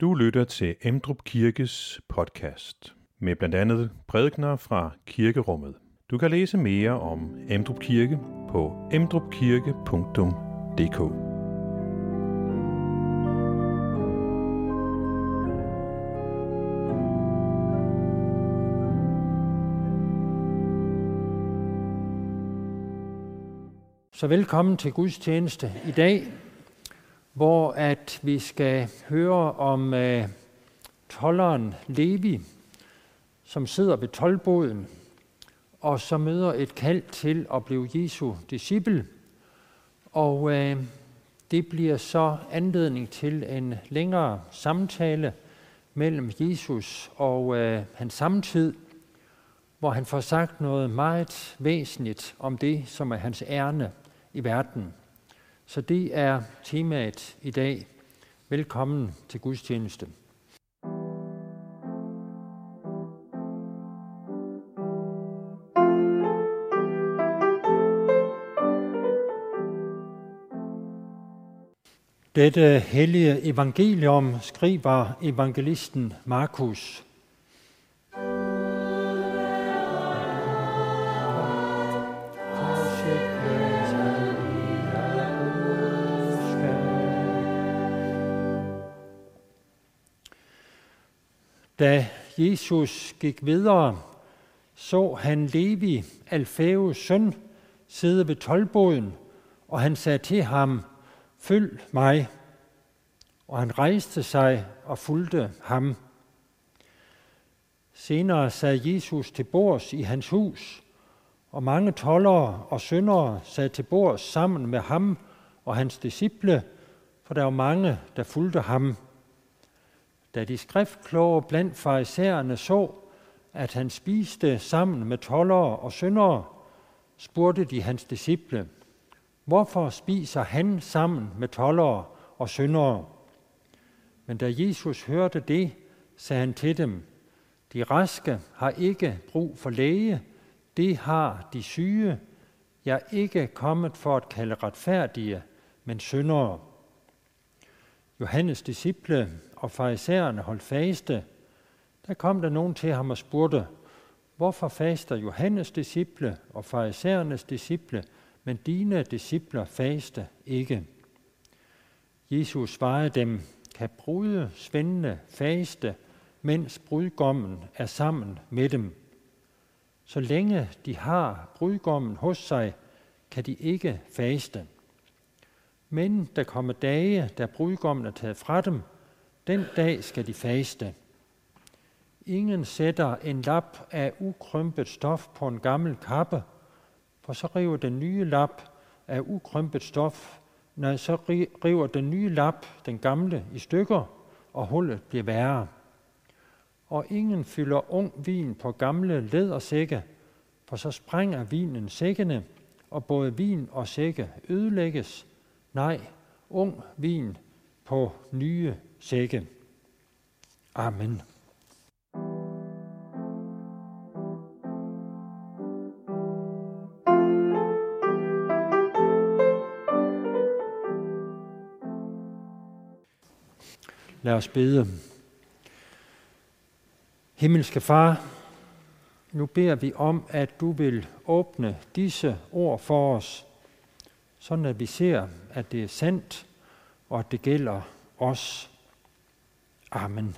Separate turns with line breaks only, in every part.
Du lytter til Emdrup Kirkes podcast med blandt andet prædikner fra kirkerummet. Du kan læse mere om Emdrup Kirke på emdrupkirke.dk.
Så velkommen til Guds tjeneste i dag, hvor at vi skal høre om øh, tolleren Levi, som sidder ved tolboden, og som møder et kald til at blive Jesu disciple. Og øh, det bliver så anledning til en længere samtale mellem Jesus og øh, hans samtid, hvor han får sagt noget meget væsentligt om det, som er hans ærne i verden. Så det er temaet i dag. Velkommen til gudstjeneste. Dette hellige evangelium skriver evangelisten Markus. Da Jesus gik videre, så han Levi, Alfæus søn, sidde ved tolvboden, og han sagde til ham, følg mig. Og han rejste sig og fulgte ham. Senere sad Jesus til bords i hans hus, og mange tollere og syndere sad til bords sammen med ham og hans disciple, for der var mange, der fulgte ham. Da de skriftkloge blandt farisæerne så, at han spiste sammen med tollere og syndere, spurgte de hans disciple, hvorfor spiser han sammen med tollere og syndere? Men da Jesus hørte det, sagde han til dem, de raske har ikke brug for læge, det har de syge. Jeg er ikke kommet for at kalde retfærdige, men syndere. Johannes disciple og farisæerne holdt faste, der kom der nogen til ham og spurgte, hvorfor faster Johannes disciple og farisæernes disciple, men dine discipler faste ikke? Jesus svarede dem, kan brude svendende faste, mens brudgommen er sammen med dem. Så længe de har brudgommen hos sig, kan de ikke faste. Men der kommer dage, da brudgommen er taget fra dem, den dag skal de faste. Ingen sætter en lap af ukrømpet stof på en gammel kappe, for så river den nye lap af ukrømpet stof, når så river den nye lap den gamle i stykker, og hullet bliver værre. Og ingen fylder ung vin på gamle lædersække, for så sprænger vinen sækkene, og både vin og sække ødelægges. Nej, ung vin på nye sække. Amen. Lad os bede. Himmelske Far, nu beder vi om, at du vil åbne disse ord for os, sådan at vi ser, at det er sandt, og at det gælder os. Amen.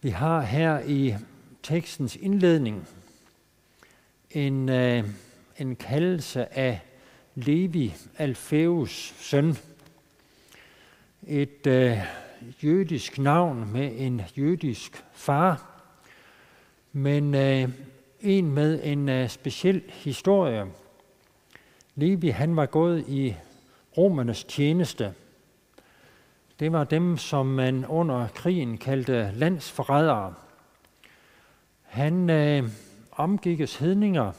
Vi har her i tekstens indledning en, øh, en kaldelse af Levi, Alfeus søn. Et øh, jødisk navn med en jødisk far, men øh, en med en øh, speciel historie. Levi han var gået i romernes tjeneste. Det var dem, som man under krigen kaldte landsforrædere. Han øh, omgikkes hedninger,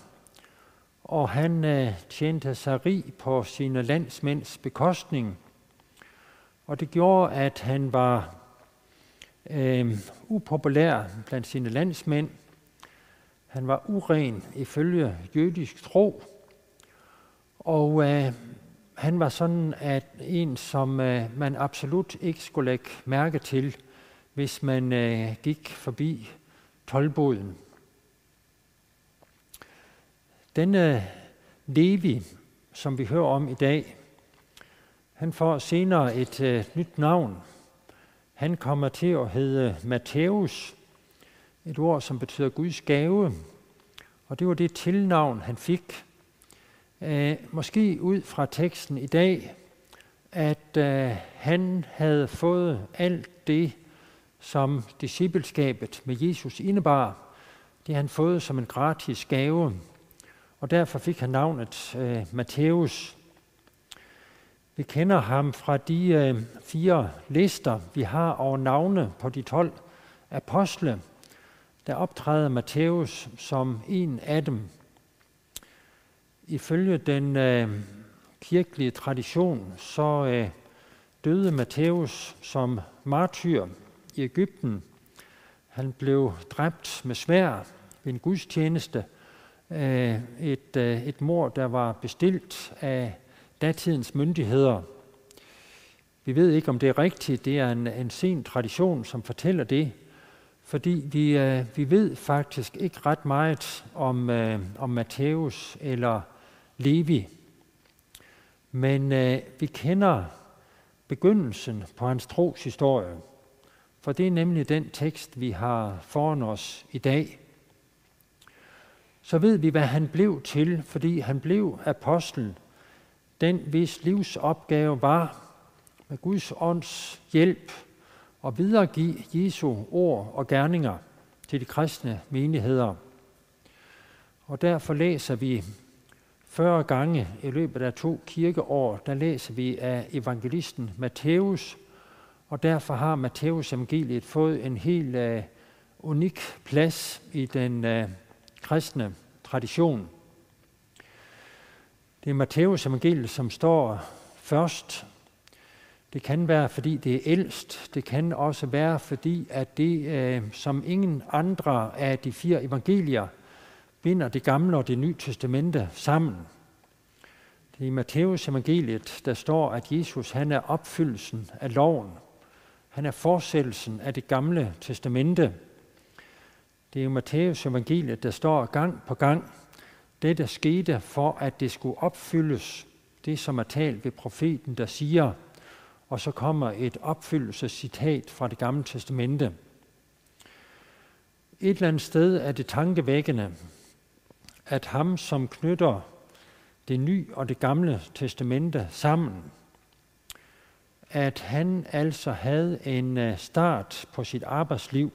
og han øh, tjente sig rig på sine landsmænds bekostning. Og det gjorde, at han var øh, upopulær blandt sine landsmænd. Han var uren ifølge jødisk tro, og øh, han var sådan at en, som øh, man absolut ikke skulle lægge mærke til, hvis man øh, gik forbi tolvboden. Denne øh, Levi, som vi hører om i dag, han får senere et øh, nyt navn. Han kommer til at hedde Matthæus, et ord, som betyder Guds gave. Og det var det tilnavn, han fik. Øh, måske ud fra teksten i dag, at øh, han havde fået alt det, som discipleskabet med Jesus indebar. Det han fået som en gratis gave. Og derfor fik han navnet øh, Matthæus. Vi kender ham fra de øh, fire lister, vi har over navne på de 12 apostle. Der optræder Matthæus som en af dem. Ifølge den øh, kirkelige tradition, så øh, døde Matthæus som martyr i Ægypten. Han blev dræbt med svær ved en gudstjeneste. Øh, et, øh, et mor, der var bestilt af datidens myndigheder. Vi ved ikke, om det er rigtigt. Det er en, en sen tradition, som fortæller det. Fordi vi, øh, vi ved faktisk ikke ret meget om, øh, om Matthæus eller Levi. Men øh, vi kender begyndelsen på hans troshistorie. For det er nemlig den tekst, vi har foran os i dag. Så ved vi, hvad han blev til, fordi han blev apostel, den hvis livsopgave var med Guds ånds hjælp og videregive Jesu ord og gerninger til de kristne menigheder. Og derfor læser vi 40 gange i løbet af to kirkeår, der læser vi af evangelisten Matthæus, og derfor har Matthæus evangeliet fået en helt uh, unik plads i den uh, kristne tradition. Det er Matthæus evangeliet, som står først. Det kan være, fordi det er ældst. Det kan også være, fordi at det, uh, som ingen andre af de fire evangelier, binder det gamle og det nye testamente sammen. Det er i Matthæus evangeliet, der står, at Jesus han er opfyldelsen af loven. Han er forsættelsen af det gamle testamente. Det er i Matthæus evangeliet, der står gang på gang, det der skete for, at det skulle opfyldes, det som er talt ved profeten, der siger, og så kommer et opfyldelsescitat fra det gamle testamente. Et eller andet sted er det tankevækkende, at ham, som knytter det nye og det gamle testamente sammen, at han altså havde en øh, start på sit arbejdsliv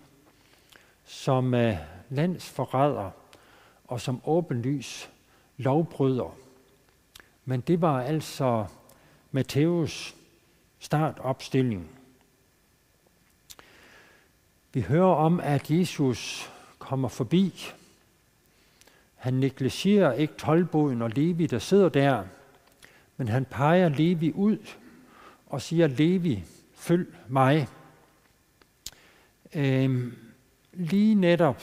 som øh, landsforræder og som åbenlys lovbryder. Men det var altså Matthæus Start opstilling. Vi hører om, at Jesus kommer forbi han negligerer ikke tolvboden og Levi, der sidder der, men han peger Levi ud og siger, Levi, følg mig. Øhm, lige netop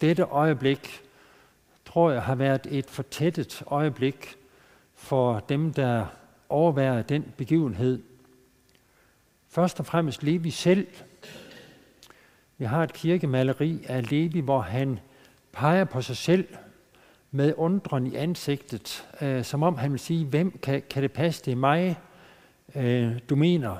dette øjeblik, tror jeg, har været et fortættet øjeblik for dem, der overværede den begivenhed. Først og fremmest Levi selv. Vi har et kirkemaleri af Levi, hvor han peger på sig selv med undren i ansigtet, øh, som om han vil sige, hvem kan, kan det passe, det er mig, øh, du mener.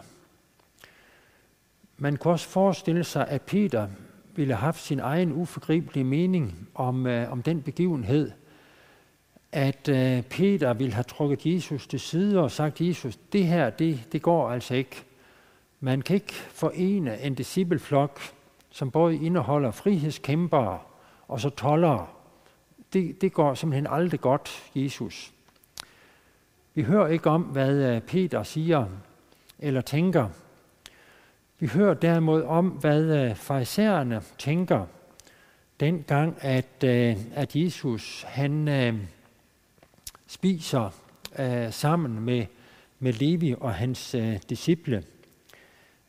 Man kunne også forestille sig, at Peter ville have haft sin egen uforgribelige mening om, øh, om den begivenhed, at øh, Peter ville have trukket Jesus til side og sagt, Jesus, det her, det, det går altså ikke. Man kan ikke forene en discipleflok, som både indeholder frihedskæmpere og så tollere det, det går simpelthen aldrig godt, Jesus. Vi hører ikke om, hvad øh, Peter siger eller tænker. Vi hører derimod om, hvad øh, farisæerne tænker, dengang at, øh, at Jesus han spiser sammen med, med Levi og hans disciple.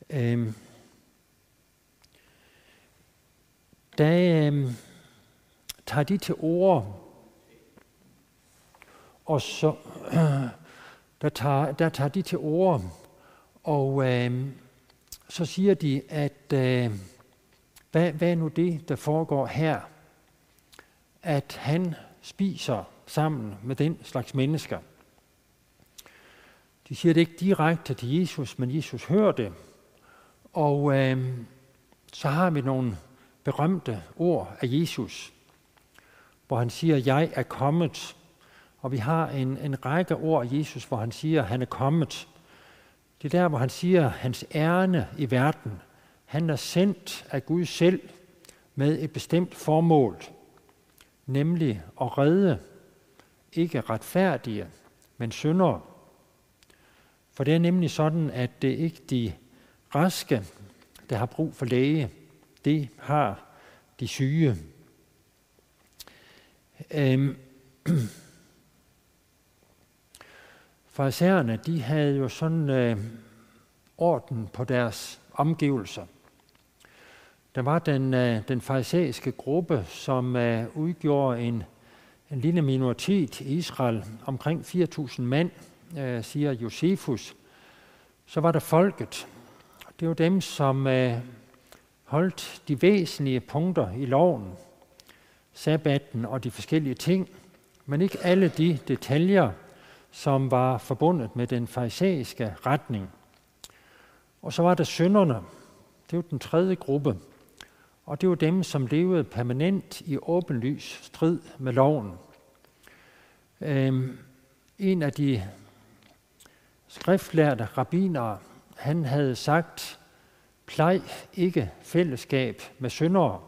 Øhm, da, øhm, tager de til ord, og så, der tager, der tager de til ord, og øh, så siger de, at øh, hvad, hvad er nu det, der foregår her? At han spiser sammen med den slags mennesker. De siger det ikke direkte til Jesus, men Jesus hører det. Og øh, så har vi nogle berømte ord af Jesus, hvor han siger, jeg er kommet. Og vi har en, en række ord af Jesus, hvor han siger, han er kommet. Det er der, hvor han siger, hans ærne i verden. Han er sendt af Gud selv med et bestemt formål, nemlig at redde ikke retfærdige, men syndere. For det er nemlig sådan, at det ikke de raske, der har brug for læge. Det har de syge. Øhm. Farisæerne, de havde jo sådan øh, orden på deres omgivelser. Der var den, øh, den farisæiske gruppe, som øh, udgjorde en, en lille minoritet i Israel, omkring 4.000 mand, øh, siger Josefus. Så var der folket. Det var dem, som øh, holdt de væsentlige punkter i loven, sabbatten og de forskellige ting, men ikke alle de detaljer, som var forbundet med den farisæiske retning. Og så var der synderne. Det var den tredje gruppe. Og det var dem, som levede permanent i åbenlys strid med loven. Øhm, en af de skriftlærte rabbinere, han havde sagt, plej ikke fællesskab med syndere,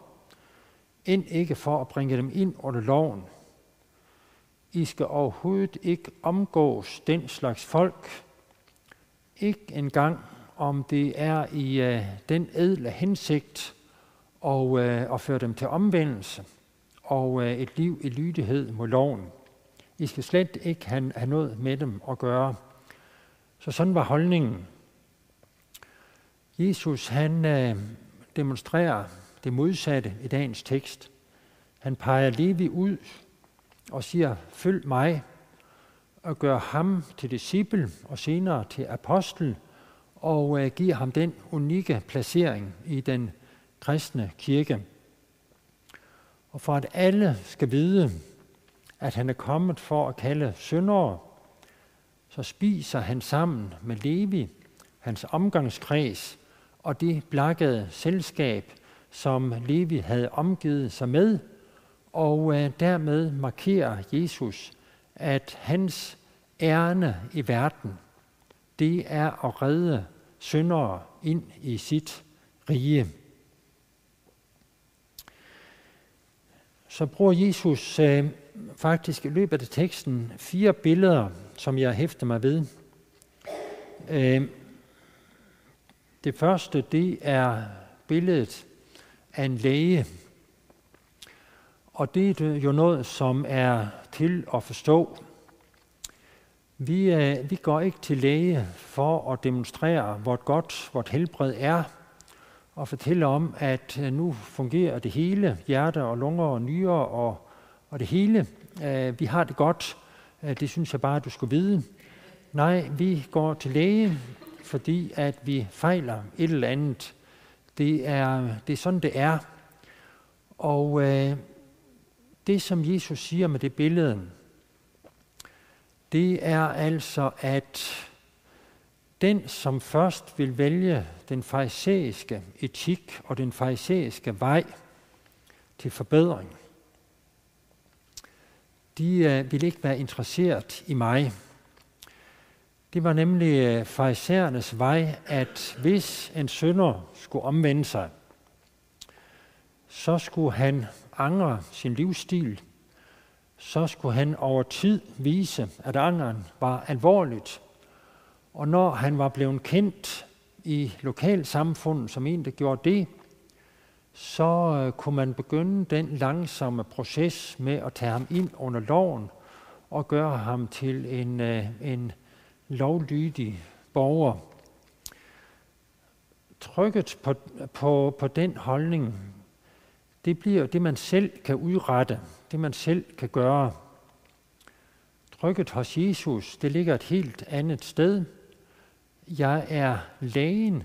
ind ikke for at bringe dem ind under loven. I skal overhovedet ikke omgås den slags folk, ikke engang om det er i uh, den edle hensigt og, uh, at føre dem til omvendelse og uh, et liv i lydighed mod loven. I skal slet ikke have, have noget med dem at gøre. Så sådan var holdningen. Jesus han øh, demonstrerer det modsatte i dagens tekst. Han peger Levi ud og siger, følg mig, og gør ham til disciple og senere til apostel, og øh, giver ham den unikke placering i den kristne kirke. Og for at alle skal vide, at han er kommet for at kalde syndere, så spiser han sammen med Levi, hans omgangskreds, og det blakkede selskab, som Levi havde omgivet sig med, og øh, dermed markerer Jesus, at hans ærne i verden, det er at redde syndere ind i sit rige. Så bruger Jesus øh, faktisk i løbet af teksten fire billeder, som jeg hæfter mig ved. Øh, det første, det er billedet af en læge. Og det er jo noget, som er til at forstå. Vi, øh, vi går ikke til læge for at demonstrere, hvor godt vort helbred er, og fortælle om, at øh, nu fungerer det hele, hjerte og lunger og nyrer og, og det hele. Øh, vi har det godt. Øh, det synes jeg bare, du skulle vide. Nej, vi går til læge fordi at vi fejler et eller andet. Det er, det er sådan, det er. Og øh, det, som Jesus siger med det billede, det er altså, at den, som først vil vælge den farisæiske etik og den farisæiske vej til forbedring, de øh, vil ikke være interesseret i mig. Det var nemlig øh, farisæernes vej, at hvis en sønder skulle omvende sig, så skulle han angre sin livsstil. Så skulle han over tid vise, at angeren var alvorligt. Og når han var blevet kendt i lokalsamfundet som en, der gjorde det, så øh, kunne man begynde den langsomme proces med at tage ham ind under loven og gøre ham til en, øh, en lovlydig borger. Trykket på, på, på den holdning, det bliver det, man selv kan udrette, det man selv kan gøre. Trykket hos Jesus, det ligger et helt andet sted. Jeg er lægen,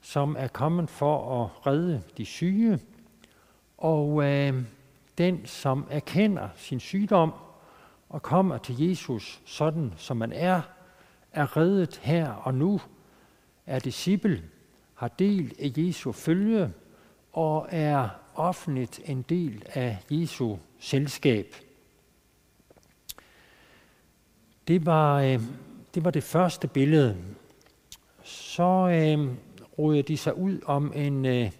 som er kommet for at redde de syge, og øh, den, som erkender sin sygdom og kommer til Jesus sådan, som man er, er reddet her og nu, er disciple, har del af Jesu følge og er offentligt en del af Jesu selskab. Det var, øh, det var det første billede. Så øh, roder de sig ud om en øh,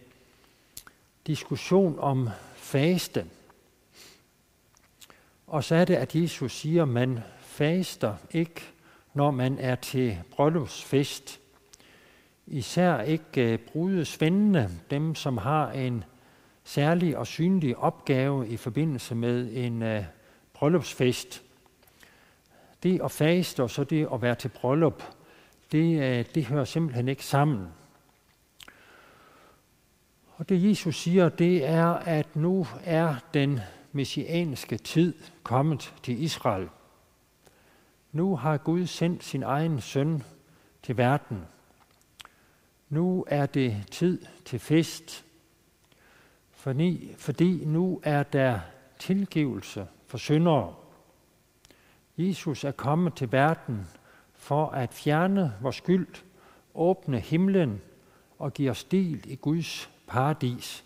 diskussion om faste. Og så er det, at Jesus siger, at man faster ikke, når man er til bryllupsfest. Især ikke øh, brudesvendene, dem som har en særlig og synlig opgave i forbindelse med en øh, bryllupsfest. Det at faste og så det at være til bryllup, det, øh, det hører simpelthen ikke sammen. Og det Jesus siger, det er, at nu er den messianske tid kommet til Israel. Nu har Gud sendt sin egen søn til verden. Nu er det tid til fest, fordi, fordi nu er der tilgivelse for syndere. Jesus er kommet til verden for at fjerne vores skyld, åbne himlen og give os del i Guds paradis.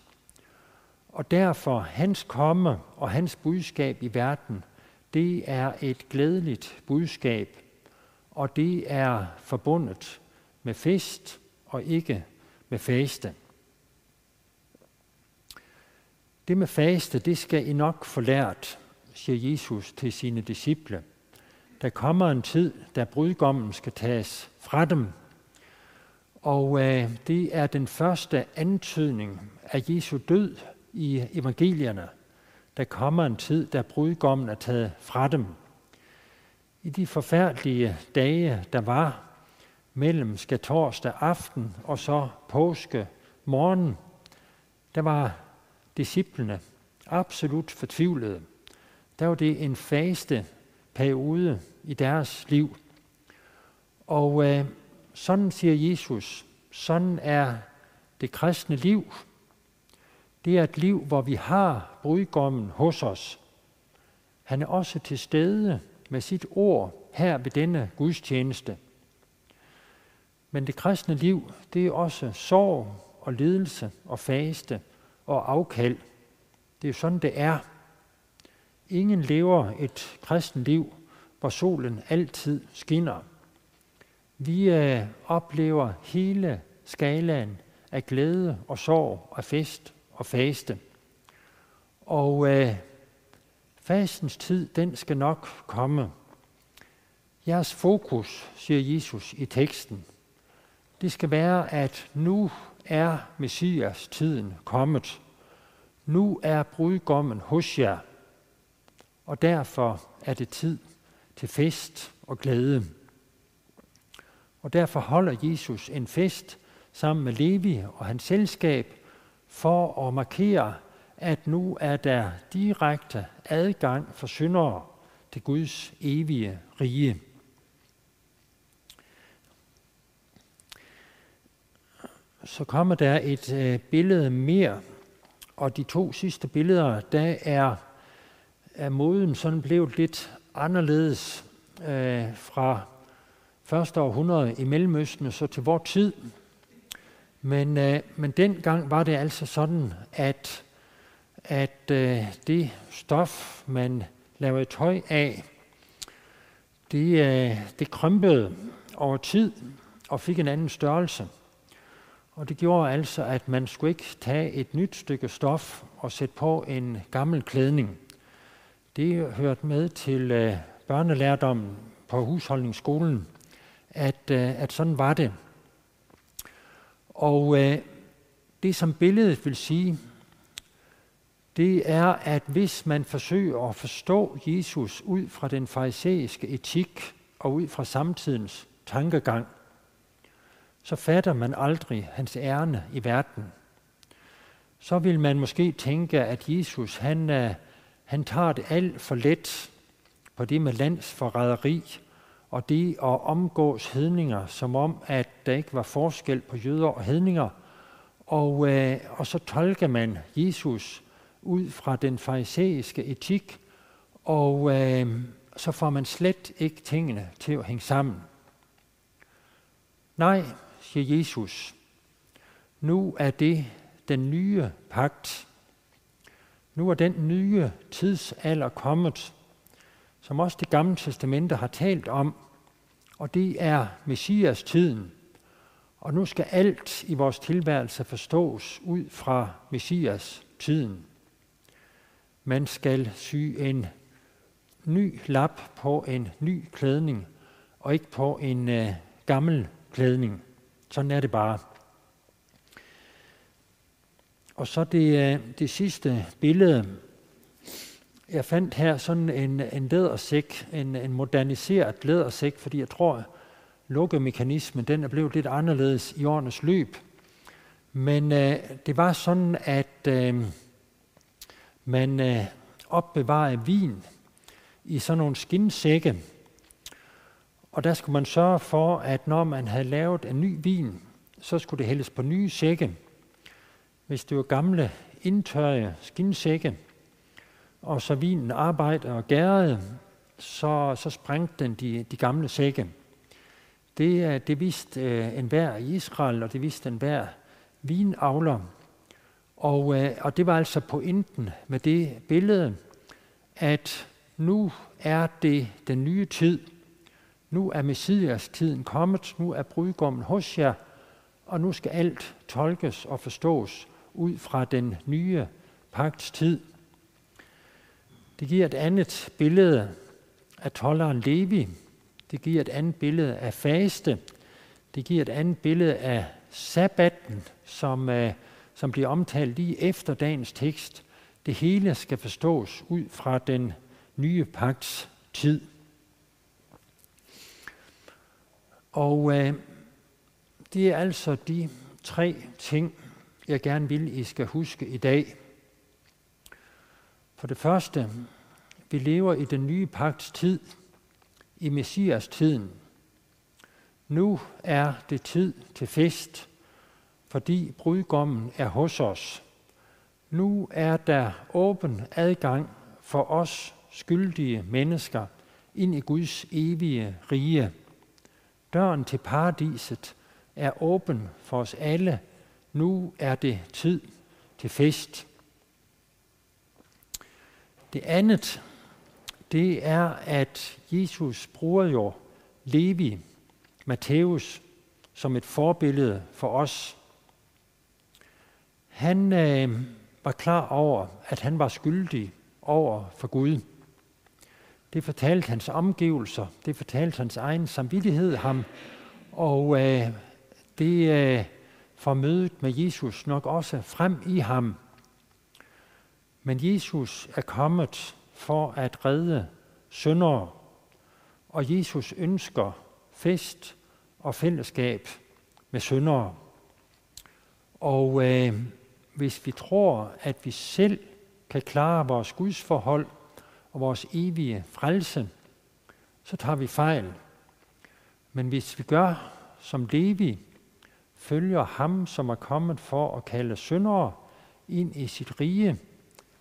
Og derfor hans komme og hans budskab i verden, det er et glædeligt budskab, og det er forbundet med fest og ikke med faste. Det med faste, det skal I nok få lært, siger Jesus til sine disciple. Der kommer en tid, da brudgommen skal tages fra dem. Og øh, det er den første antydning af Jesu død i evangelierne. Der kommer en tid, da brudgommen er taget fra dem. I de forfærdelige dage, der var mellem skal torsdag aften og så påske morgen, der var disciplene absolut fortvivlede. Der var det en faste periode i deres liv. Og øh, sådan siger Jesus, sådan er det kristne liv. Det er et liv, hvor vi har brudgommen hos os. Han er også til stede med sit ord her ved denne gudstjeneste. Men det kristne liv, det er også sorg og lidelse og faste og afkald. Det er sådan, det er. Ingen lever et kristen liv, hvor solen altid skinner. Vi øh, oplever hele skalaen af glæde og sorg og fest og faste. Og øh, fastens tid, den skal nok komme. Jeres fokus, siger Jesus i teksten, det skal være, at nu er Messias tiden kommet. Nu er brudgommen hos jer, og derfor er det tid til fest og glæde. Og derfor holder Jesus en fest sammen med Levi og hans selskab for at markere, at nu er der direkte adgang for syndere til Guds evige rige. Så kommer der et øh, billede mere, og de to sidste billeder, der er, er moden sådan blevet lidt anderledes øh, fra første århundrede i Mellemøsten så til vores tid. Men, øh, men dengang var det altså sådan, at, at øh, det stof, man lavede tøj af, det, øh, det krympede over tid og fik en anden størrelse. Og det gjorde altså, at man skulle ikke tage et nyt stykke stof og sætte på en gammel klædning. Det hørte med til øh, børnelærdommen på husholdningsskolen, at, øh, at sådan var det. Og øh, det, som billedet vil sige, det er, at hvis man forsøger at forstå Jesus ud fra den farisæiske etik og ud fra samtidens tankegang, så fatter man aldrig hans ærne i verden. Så vil man måske tænke, at Jesus han, øh, han tager det alt for let på det med landsforræderi og det at omgås hedninger, som om, at der ikke var forskel på jøder og hedninger. Og, øh, og så tolker man Jesus ud fra den farisæiske etik, og øh, så får man slet ikke tingene til at hænge sammen. Nej, siger Jesus, nu er det den nye pagt. Nu er den nye tidsalder kommet, som også det gamle testamente har talt om, og det er Messias tiden. Og nu skal alt i vores tilværelse forstås ud fra Messias tiden. Man skal sy en ny lap på en ny klædning, og ikke på en øh, gammel klædning. Sådan er det bare. Og så det, øh, det sidste billede. Jeg fandt her sådan en, en lædersæk, en, en moderniseret lædersæk, fordi jeg tror, lukkemekanismen den er blevet lidt anderledes i årenes løb. Men øh, det var sådan, at øh, man øh, opbevarede vin i sådan nogle skindsække. Og der skulle man sørge for, at når man havde lavet en ny vin, så skulle det hældes på nye sække. Hvis det var gamle, indtørrede skindsække, og så vinen arbejdede og gærede, så, så sprængte den de, de gamle sække. Det, det vidste øh, enhver i Israel, og det vidste enhver vinavler. Og, øh, og det var altså pointen med det billede, at nu er det den nye tid. Nu er Messias tiden kommet. Nu er brudgommen hos jer. Og nu skal alt tolkes og forstås ud fra den nye pagts tid. Det giver et andet billede af tolleren Levi. Det giver et andet billede af faste. Det giver et andet billede af sabbatten, som, uh, som bliver omtalt lige efter dagens tekst. Det hele skal forstås ud fra den nye pagts tid. Og øh, det er altså de tre ting, jeg gerne vil, I skal huske i dag. For det første, vi lever i den nye pagts tid, i Messias tiden. Nu er det tid til fest, fordi brudgommen er hos os. Nu er der åben adgang for os skyldige mennesker ind i Guds evige rige. Døren til paradiset er åben for os alle. Nu er det tid til fest. Det andet, det er, at Jesus bruger jo Levi, Matthæus, som et forbillede for os. Han øh, var klar over, at han var skyldig over for Gud. Det fortalte hans omgivelser, det fortalte hans egen samvittighed ham, og øh, det øh, får mødet med Jesus nok også frem i ham. Men Jesus er kommet for at redde syndere, og Jesus ønsker fest og fællesskab med syndere. Og øh, hvis vi tror, at vi selv kan klare vores gudsforhold og vores evige frelse, så tager vi fejl. Men hvis vi gør som Levi, følger ham, som er kommet for at kalde syndere ind i sit rige,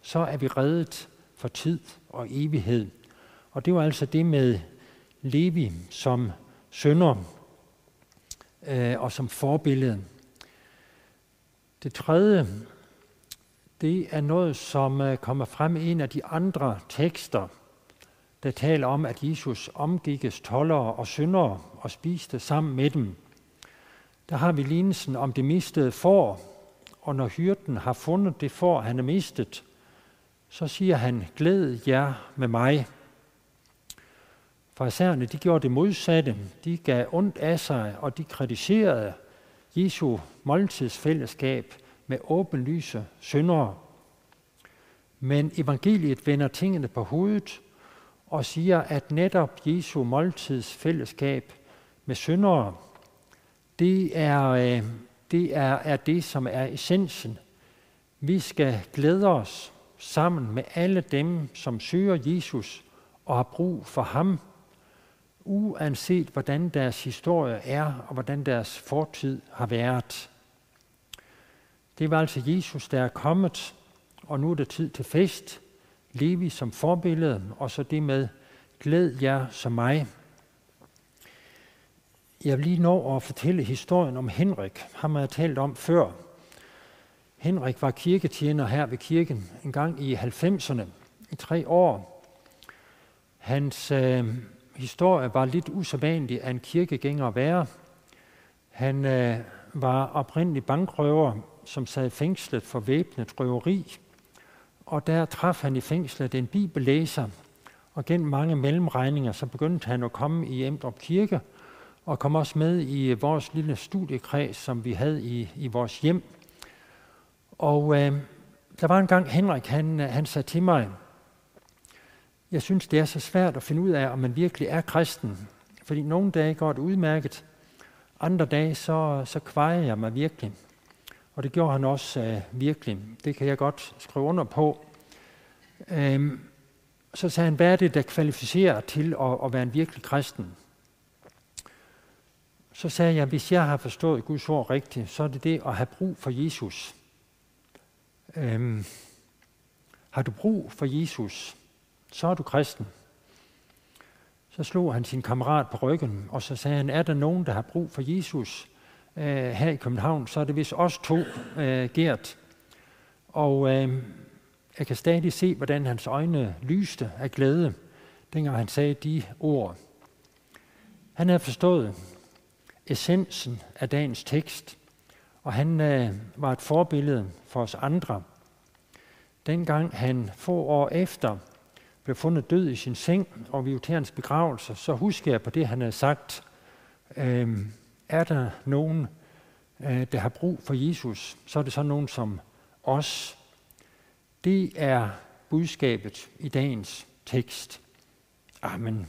så er vi reddet for tid og evighed. Og det var altså det med Levi som sønder øh, og som forbillede. Det tredje, det er noget, som øh, kommer frem i en af de andre tekster, der taler om, at Jesus omgikkes tollere og syndere og spiste sammen med dem. Der har vi lignelsen om det mistede får, og når hyrden har fundet det får, han er mistet, så siger han, glæd jer med mig. Farisæerne, de gjorde det modsatte. De gav ondt af sig, og de kritiserede Jesu måltidsfællesskab med åbenlyse syndere. Men evangeliet vender tingene på hovedet og siger, at netop Jesu måltidsfællesskab med syndere, det er, øh, det er, er det, som er essensen. Vi skal glæde os sammen med alle dem, som søger Jesus og har brug for ham, uanset hvordan deres historie er og hvordan deres fortid har været. Det var altså Jesus, der er kommet, og nu er det tid til fest. Levi som forbillede, og så det med glæd jer som mig. Jeg vil lige nå at fortælle historien om Henrik. Ham har jeg talt om før. Henrik var kirketjener her ved kirken en gang i 90'erne, i tre år. Hans øh, historie var lidt usædvanlig af en kirkegænger at være. Han øh, var oprindelig bankrøver, som sad fængslet for væbnet røveri. Og der traf han i fængslet en bibellæser, og gennem mange mellemregninger, så begyndte han at komme i Emdrup Kirke, og kom også med i vores lille studiekreds, som vi havde i, i vores hjem. Og øh, der var en gang Henrik, han, øh, han sagde til mig, jeg synes, det er så svært at finde ud af, om man virkelig er kristen. Fordi nogle dage går det udmærket, andre dage så, så kvejer jeg mig virkelig. Og det gjorde han også øh, virkelig. Det kan jeg godt skrive under på. Øhm, så sagde han, hvad er det, der kvalificerer til at, at være en virkelig kristen? Så sagde jeg, hvis jeg har forstået Guds ord rigtigt, så er det det at have brug for Jesus. Øhm, har du brug for Jesus, så er du kristen. Så slog han sin kammerat på ryggen, og så sagde han, er der nogen, der har brug for Jesus øh, her i København, så er det vist os to, øh, Gert. Og øh, jeg kan stadig se, hvordan hans øjne lyste af glæde, dengang han sagde de ord. Han havde forstået essensen af dagens tekst, og han øh, var et forbillede for os andre. Dengang han få år efter blev fundet død i sin seng og vi til hans begravelse, så husker jeg på det, han havde sagt. Øh, er der nogen, øh, der har brug for Jesus, så er det så nogen som os. Det er budskabet i dagens tekst. Amen.